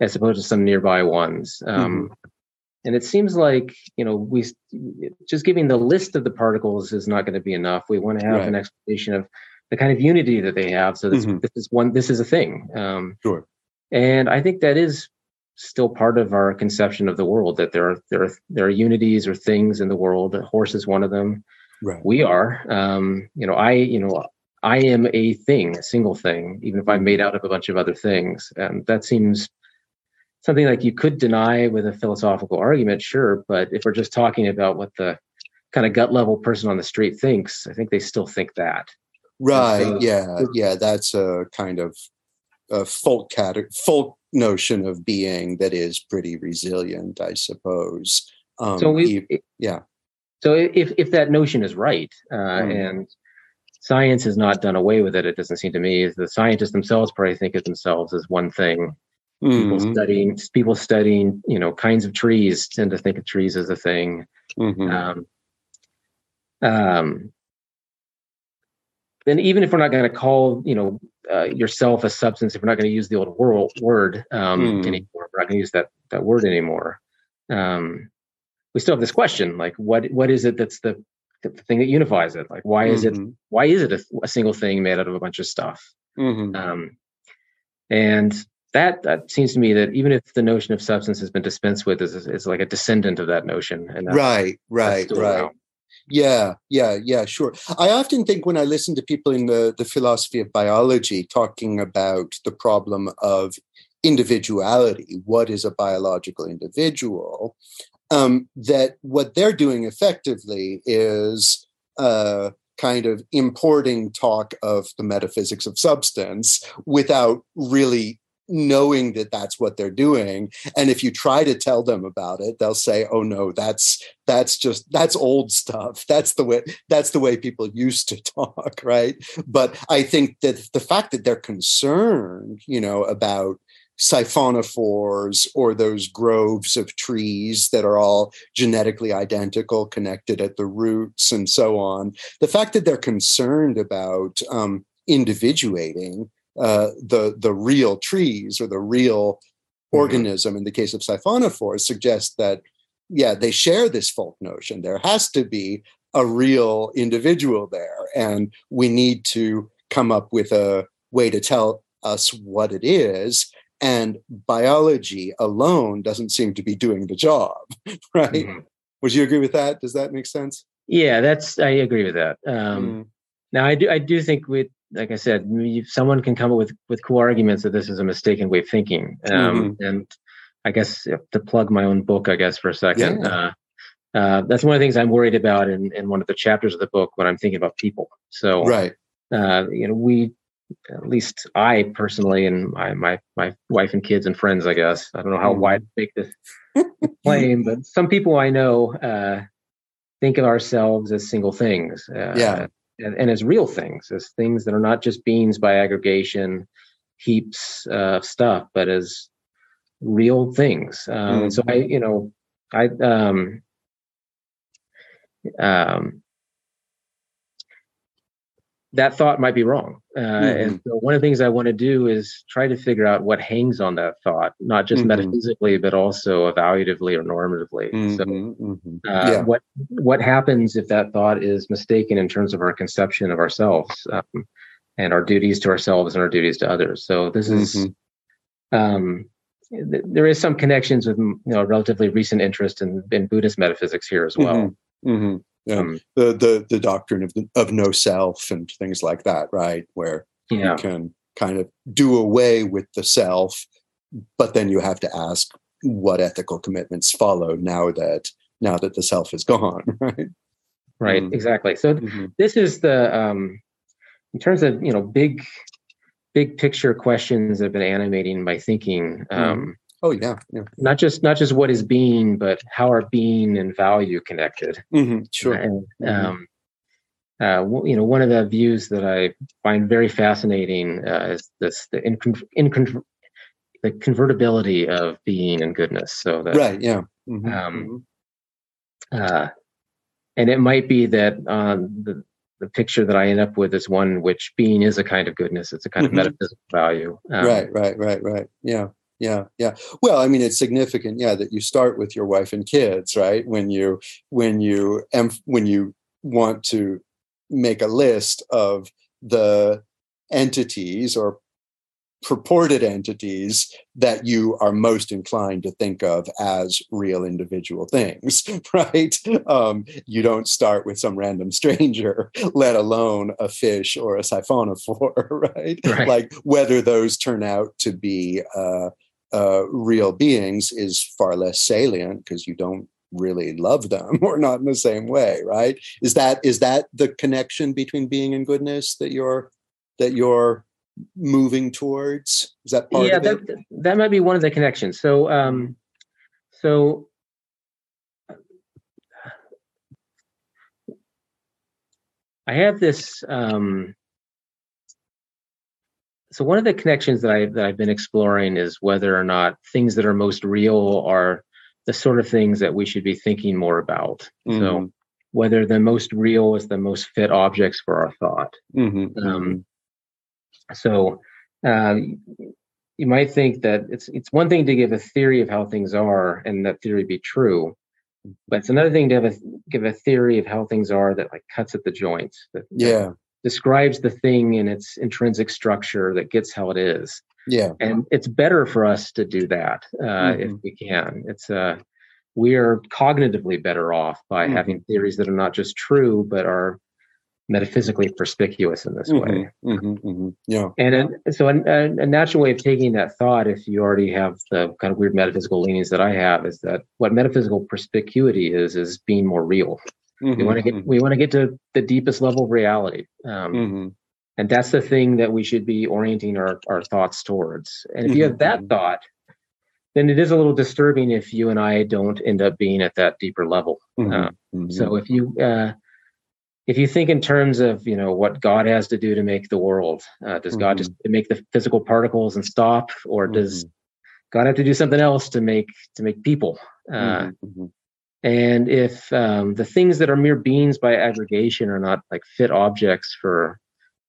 as opposed to some nearby ones um mm-hmm. and it seems like you know we just giving the list of the particles is not going to be enough we want to have right. an explanation of the kind of unity that they have. So this, mm-hmm. this is one, this is a thing. Um, sure. And I think that is still part of our conception of the world that there are there are there are unities or things in the world. A horse is one of them. Right. We are. Um, you know, I you know I am a thing, a single thing, even if I'm made out of a bunch of other things. And that seems something like you could deny with a philosophical argument, sure. But if we're just talking about what the kind of gut level person on the street thinks, I think they still think that. Right. So, yeah. Yeah. That's a kind of a folk cat- folk notion of being that is pretty resilient, I suppose. Um, so we, yeah. So if if that notion is right, uh, mm. and science has not done away with it, it doesn't seem to me. The scientists themselves probably think of themselves as one thing. Mm. People mm-hmm. studying people studying you know kinds of trees tend to think of trees as a thing. Mm-hmm. Um, um, then even if we're not going to call you know uh, yourself a substance, if we're not going to use the old world, word um, mm. anymore, we're not going to use that that word anymore. Um, we still have this question: like, what what is it that's the, the thing that unifies it? Like, why is mm-hmm. it why is it a, a, single thing made out of a bunch of stuff? Mm-hmm. Um, and that that seems to me that even if the notion of substance has been dispensed with, is is like a descendant of that notion. And right, right, right. Around. Yeah, yeah, yeah, sure. I often think when I listen to people in the, the philosophy of biology talking about the problem of individuality, what is a biological individual, um, that what they're doing effectively is uh, kind of importing talk of the metaphysics of substance without really knowing that that's what they're doing and if you try to tell them about it they'll say oh no that's that's just that's old stuff that's the way that's the way people used to talk right but i think that the fact that they're concerned you know about siphonophores or those groves of trees that are all genetically identical, connected at the roots, and so on. The fact that they're concerned about um, individuating uh, the the real trees or the real mm-hmm. organism in the case of siphonophores suggests that yeah they share this folk notion there has to be a real individual there and we need to come up with a way to tell us what it is and biology alone doesn't seem to be doing the job right mm-hmm. would you agree with that does that make sense yeah that's i agree with that um, mm. now i do i do think with like i said someone can come up with with cool arguments that this is a mistaken way of thinking um, mm-hmm. and i guess to plug my own book i guess for a second yeah. uh, uh, that's one of the things i'm worried about in, in one of the chapters of the book when i'm thinking about people so right uh, you know we at least I personally and my, my my wife and kids and friends, I guess. I don't know how mm-hmm. wide to make this claim, but some people I know uh, think of ourselves as single things. Uh, yeah. And, and, as real things, as things that are not just beings by aggregation, heaps of stuff, but as real things. Um, mm-hmm. So I, you know, I um, um, that thought might be wrong. Uh, mm-hmm. And so one of the things I want to do is try to figure out what hangs on that thought, not just mm-hmm. metaphysically, but also evaluatively or normatively. Mm-hmm. So, mm-hmm. uh, yeah. what what happens if that thought is mistaken in terms of our conception of ourselves um, and our duties to ourselves and our duties to others? So this is. Mm-hmm. Um, th- there is some connections with you know relatively recent interest in, in Buddhist metaphysics here as well. Um, the the the doctrine of the, of no self and things like that, right? Where yeah. you can kind of do away with the self, but then you have to ask what ethical commitments follow now that now that the self is gone, right? Right, mm-hmm. exactly. So mm-hmm. this is the um, in terms of you know big big picture questions that have been animating my thinking. Mm-hmm. Um, Oh yeah, yeah. Not just not just what is being, but how are being and value connected. Mm-hmm, sure. And mm-hmm. um, uh, you know, one of the views that I find very fascinating uh, is this the in, in, the convertibility of being and goodness. So that right, yeah. Mm-hmm. Um, mm-hmm. uh, and it might be that um, the the picture that I end up with is one which being is a kind of goodness. It's a kind mm-hmm. of metaphysical value. Um, right, right, right, right. Yeah yeah yeah well i mean it's significant yeah that you start with your wife and kids right when you when you when you want to make a list of the entities or purported entities that you are most inclined to think of as real individual things right um, you don't start with some random stranger let alone a fish or a siphonophore right? right. like whether those turn out to be uh, uh, real beings is far less salient because you don't really love them or not in the same way right? Is that is that the connection between being and goodness that you're that you're moving towards? Is that part of it? yeah that, that might be one of the connections. So um so i have this um so one of the connections that I that I've been exploring is whether or not things that are most real are the sort of things that we should be thinking more about. Mm-hmm. So whether the most real is the most fit objects for our thought. Mm-hmm. Um, so uh, you might think that it's it's one thing to give a theory of how things are and that theory be true, but it's another thing to have a give a theory of how things are that like cuts at the joints. That, yeah describes the thing in its intrinsic structure that gets how it is. Yeah. And it's better for us to do that uh, mm-hmm. if we can. It's uh, we are cognitively better off by mm-hmm. having theories that are not just true but are metaphysically perspicuous in this mm-hmm. way. Mm-hmm. Mm-hmm. Yeah. And so a, a, natural way of taking that thought, if you already have the kind of weird metaphysical leanings that I have, is that what metaphysical perspicuity is is being more real. Mm-hmm. We want to get we want to get to the deepest level of reality. Um, mm-hmm. And that's the thing that we should be orienting our, our thoughts towards. And if you have that mm-hmm. thought, then it is a little disturbing if you and I don't end up being at that deeper level. Mm-hmm. Uh, mm-hmm. So if you uh, if you think in terms of you know what God has to do to make the world, uh, does mm-hmm. God just make the physical particles and stop, or does mm-hmm. God have to do something else to make to make people? Uh, mm-hmm. And if um, the things that are mere beings by aggregation are not like fit objects for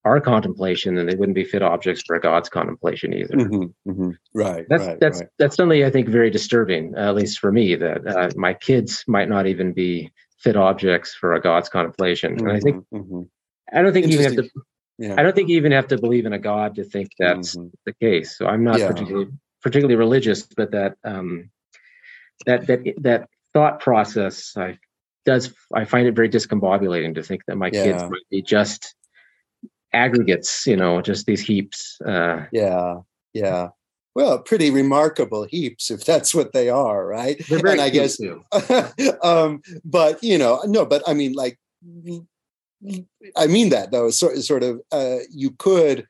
our contemplation, then they wouldn't be fit objects for a God's contemplation either. Mm-hmm, mm-hmm. Right. That's right, that's right. that's something I think very disturbing, at least for me, that uh, my kids might not even be fit objects for a God's contemplation. Mm-hmm, and I think mm-hmm, mm-hmm. I don't think you even have to. Yeah. I don't think you even have to believe in a God to think that's mm-hmm. the case. So I'm not yeah. particularly particularly religious, but that um, that that that thought process I does I find it very discombobulating to think that my yeah. kids might be just aggregates, you know, just these heaps. Uh, yeah, yeah. Well, pretty remarkable heaps, if that's what they are, right? and I guess, um, but you know, no, but I mean, like, I mean that though, sort sort of, uh, you could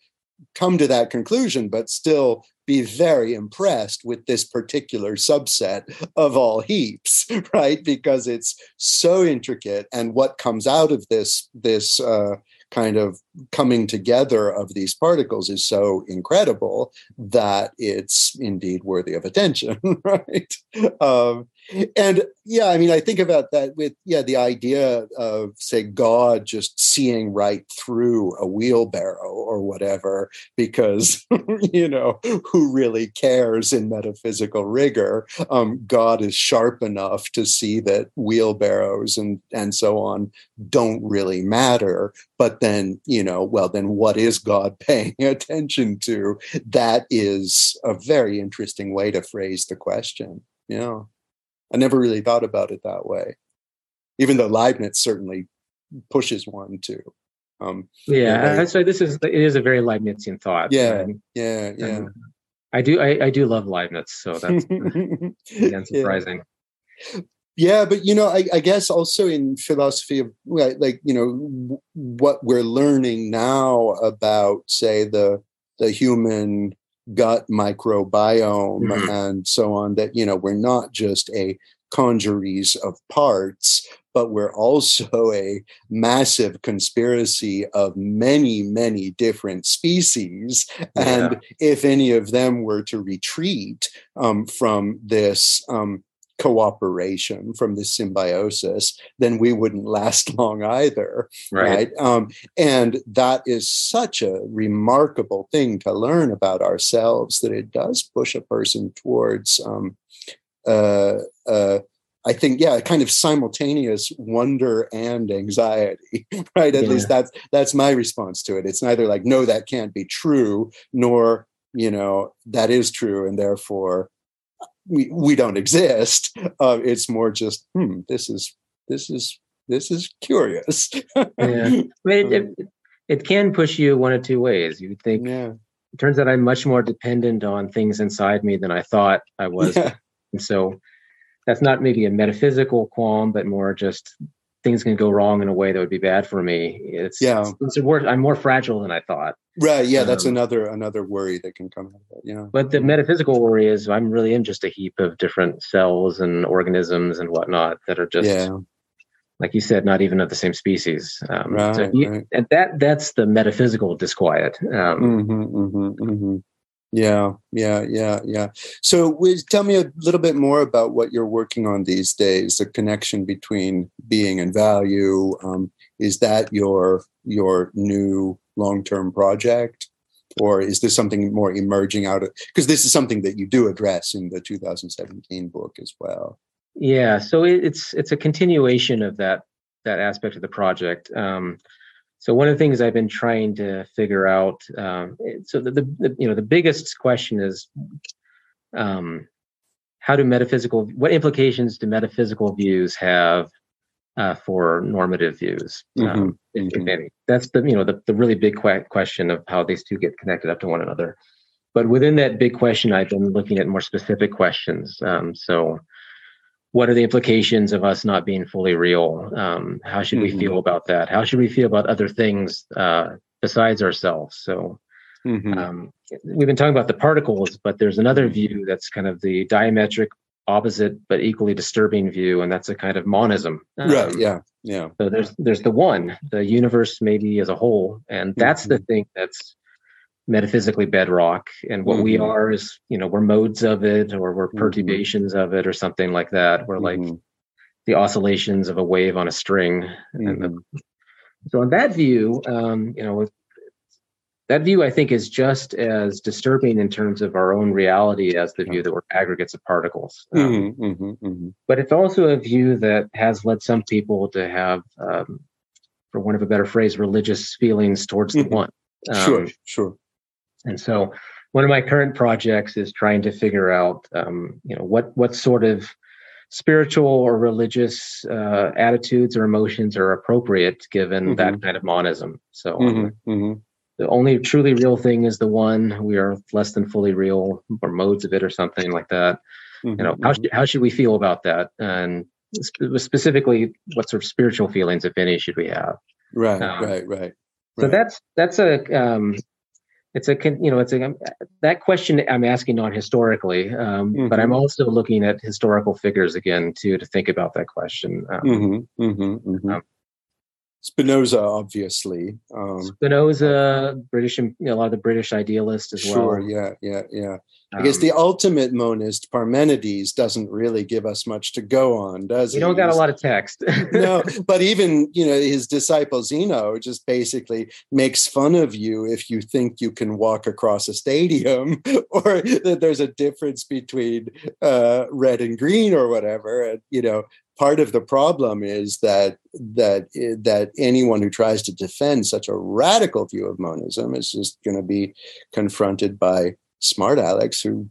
come to that conclusion, but still be very impressed with this particular subset of all heaps, right? Because it's so intricate, and what comes out of this this uh, kind of coming together of these particles is so incredible that it's indeed worthy of attention, right? Um, and yeah, I mean, I think about that with yeah, the idea of say God just seeing right through a wheelbarrow or whatever, because you know who really cares in metaphysical rigor? Um, God is sharp enough to see that wheelbarrows and and so on don't really matter. But then you know, well, then what is God paying attention to? That is a very interesting way to phrase the question. Yeah. I never really thought about it that way, even though Leibniz certainly pushes one to. Um, yeah, so this is it is a very Leibnizian thought. Yeah, and, yeah, yeah. I do I, I, do love Leibniz, so that's again surprising. Yeah. yeah. but you know, I, I, guess also in philosophy of like you know what we're learning now about, say the the human gut microbiome mm-hmm. and so on that you know we're not just a congeries of parts but we're also a massive conspiracy of many many different species yeah. and if any of them were to retreat um, from this um, cooperation from this symbiosis, then we wouldn't last long either. Right. right? Um, and that is such a remarkable thing to learn about ourselves that it does push a person towards. Um, uh, uh, I think, yeah, kind of simultaneous wonder and anxiety, right? At yeah. least that's that's my response to it. It's neither like, no, that can't be true, nor you know that is true, and therefore we we don't exist. Uh, it's more just hmm, this is this is this is curious. yeah, I mean, it, it, it, can push you one of two ways. You think yeah. it turns out I'm much more dependent on things inside me than I thought I was, yeah. and so that's not maybe a metaphysical qualm, but more just things can go wrong in a way that would be bad for me. It's yeah, it's, it's worse. I'm more fragile than I thought. Right. Yeah, that's um, another another worry that can come out of it. Yeah. But the metaphysical worry is I'm really in just a heap of different cells and organisms and whatnot that are just yeah. like you said, not even of the same species. Um, right, so you, right. And that that's the metaphysical disquiet. Um, mm-hmm, mm-hmm, mm-hmm. Yeah, yeah, yeah, yeah. So, tell me a little bit more about what you're working on these days. The connection between being and value. Um, is that your your new long term project, or is this something more emerging out of? Because this is something that you do address in the 2017 book as well. Yeah, so it, it's it's a continuation of that that aspect of the project. Um, so one of the things I've been trying to figure out, um, so the, the, the, you know the biggest question is, um, how do metaphysical what implications do metaphysical views have uh, for normative views? Mm-hmm. Um, mm-hmm. That's the you know the, the really big que- question of how these two get connected up to one another. But within that big question, I've been looking at more specific questions. Um, so what are the implications of us not being fully real? Um, how should mm-hmm. we feel about that? How should we feel about other things uh, besides ourselves? So, mm-hmm. um, we've been talking about the particles, but there's another view that's kind of the diametric opposite but equally disturbing view, and that's a kind of monism. Um, right. Yeah. Yeah. So there's there's the one, the universe maybe as a whole, and that's mm-hmm. the thing that's metaphysically bedrock and what mm-hmm. we are is you know we're modes of it or we're mm-hmm. perturbations mm-hmm. of it or something like that we're mm-hmm. like the oscillations of a wave on a string and the, mm-hmm. so in that view um, you know that view i think is just as disturbing in terms of our own reality as the view that we're aggregates of particles um, mm-hmm. but it's also a view that has led some people to have um, for one of a better phrase religious feelings towards the one sure sure and so one of my current projects is trying to figure out, um, you know, what what sort of spiritual or religious uh, attitudes or emotions are appropriate given mm-hmm. that kind of monism. So mm-hmm. Mm-hmm. the only truly real thing is the one. We are less than fully real, or modes of it, or something like that. You know, how mm-hmm. should, how should we feel about that? And specifically, what sort of spiritual feelings, if any, should we have? Right, um, right, right. So that's that's a um, it's a you know it's a that question i'm asking on historically um, mm-hmm. but i'm also looking at historical figures again too to think about that question um, mm-hmm, mm-hmm, mm-hmm. um, Spinoza, obviously. Um, Spinoza, British, you know, a lot of the British idealists as sure, well. Sure, yeah, yeah, yeah. I guess um, the ultimate monist, Parmenides, doesn't really give us much to go on, does he? You don't got a lot of text. no, but even you know his disciple Zeno just basically makes fun of you if you think you can walk across a stadium, or that there's a difference between uh, red and green or whatever. And you know, part of the problem is that that that anyone who tries to defend such a radical view of monism is just going to be confronted by smart Alex who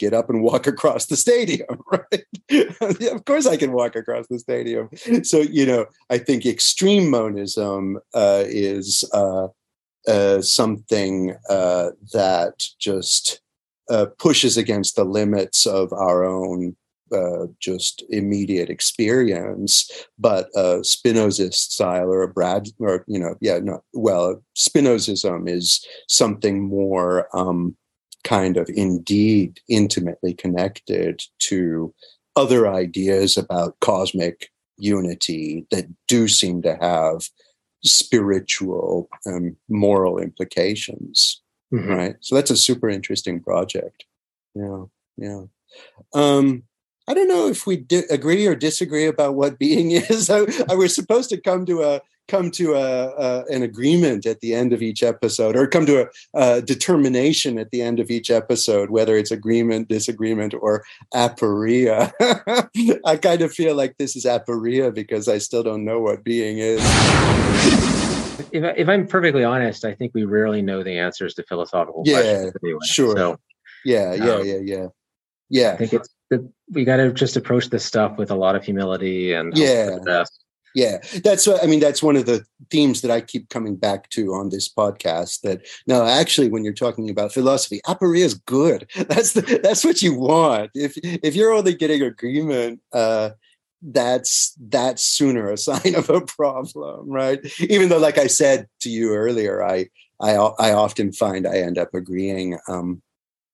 get up and walk across the stadium, right? of course, I can walk across the stadium. So, you know, I think extreme monism uh, is uh, uh, something uh, that just uh, pushes against the limits of our own uh, just immediate experience, but a Spinozist style or a Brad, or you know, yeah, no, well, Spinozism is something more um, kind of indeed intimately connected to other ideas about cosmic unity that do seem to have spiritual and moral implications mm-hmm. right? So that's a super interesting project. Yeah yeah. Um i don't know if we di- agree or disagree about what being is. I, I was supposed to come to a come to a, a, an agreement at the end of each episode or come to a, a, determination at the end of each episode whether it's agreement disagreement or aporia i kind of feel like this is aporia because i still don't know what being is. If, if i'm perfectly honest i think we rarely know the answers to philosophical yeah, questions anyway. sure. so, yeah yeah um, yeah yeah yeah i think it's we got to just approach this stuff with a lot of humility and yeah yeah, that's what I mean. That's one of the themes that I keep coming back to on this podcast. That no, actually, when you're talking about philosophy, aporia is good. That's the that's what you want. If if you're only getting agreement, uh, that's that's sooner a sign of a problem, right? Even though, like I said to you earlier, I I I often find I end up agreeing um,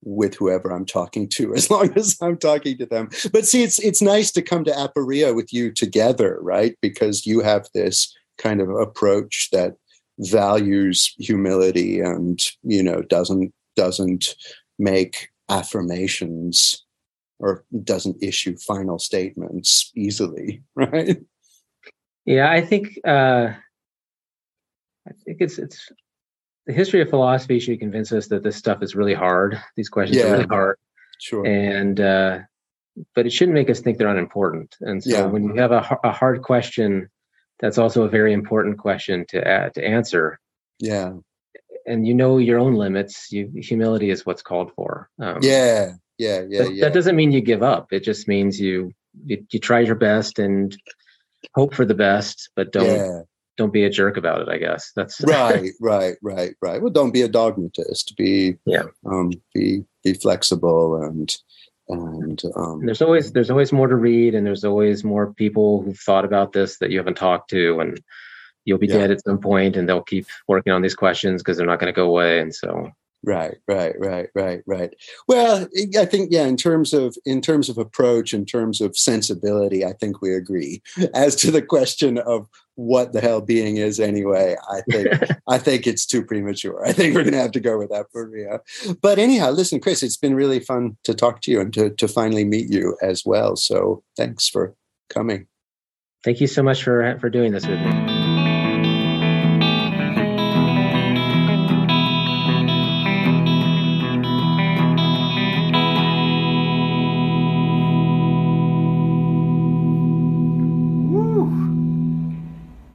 with whoever I'm talking to, as long as I'm talking to them. But see, it's it's nice to come to Aporia with you together, right? Because you have this kind of approach that values humility and you know doesn't doesn't make affirmations or doesn't issue final statements easily, right? Yeah, I think uh, I think it's it's the history of philosophy should convince us that this stuff is really hard. These questions yeah, are really hard. Sure. And uh, but it shouldn't make us think they're unimportant. And so yeah. when you have a, a hard question, that's also a very important question to uh, to answer. Yeah. And you know your own limits. You, humility is what's called for. Um, yeah. Yeah. Yeah. That, yeah. that doesn't mean you give up. It just means you you, you try your best and hope for the best, but don't yeah don't be a jerk about it i guess. That's right right right right. Well don't be a dogmatist. Be yeah. um be be flexible and and, um, and there's always there's always more to read and there's always more people who've thought about this that you haven't talked to and you'll be yeah. dead at some point and they'll keep working on these questions because they're not going to go away. And so Right, right, right, right, right. Well, I think yeah. In terms of in terms of approach, in terms of sensibility, I think we agree. As to the question of what the hell being is anyway, I think I think it's too premature. I think we're going to have to go with that for real. But anyhow, listen, Chris, it's been really fun to talk to you and to to finally meet you as well. So thanks for coming. Thank you so much for for doing this with me.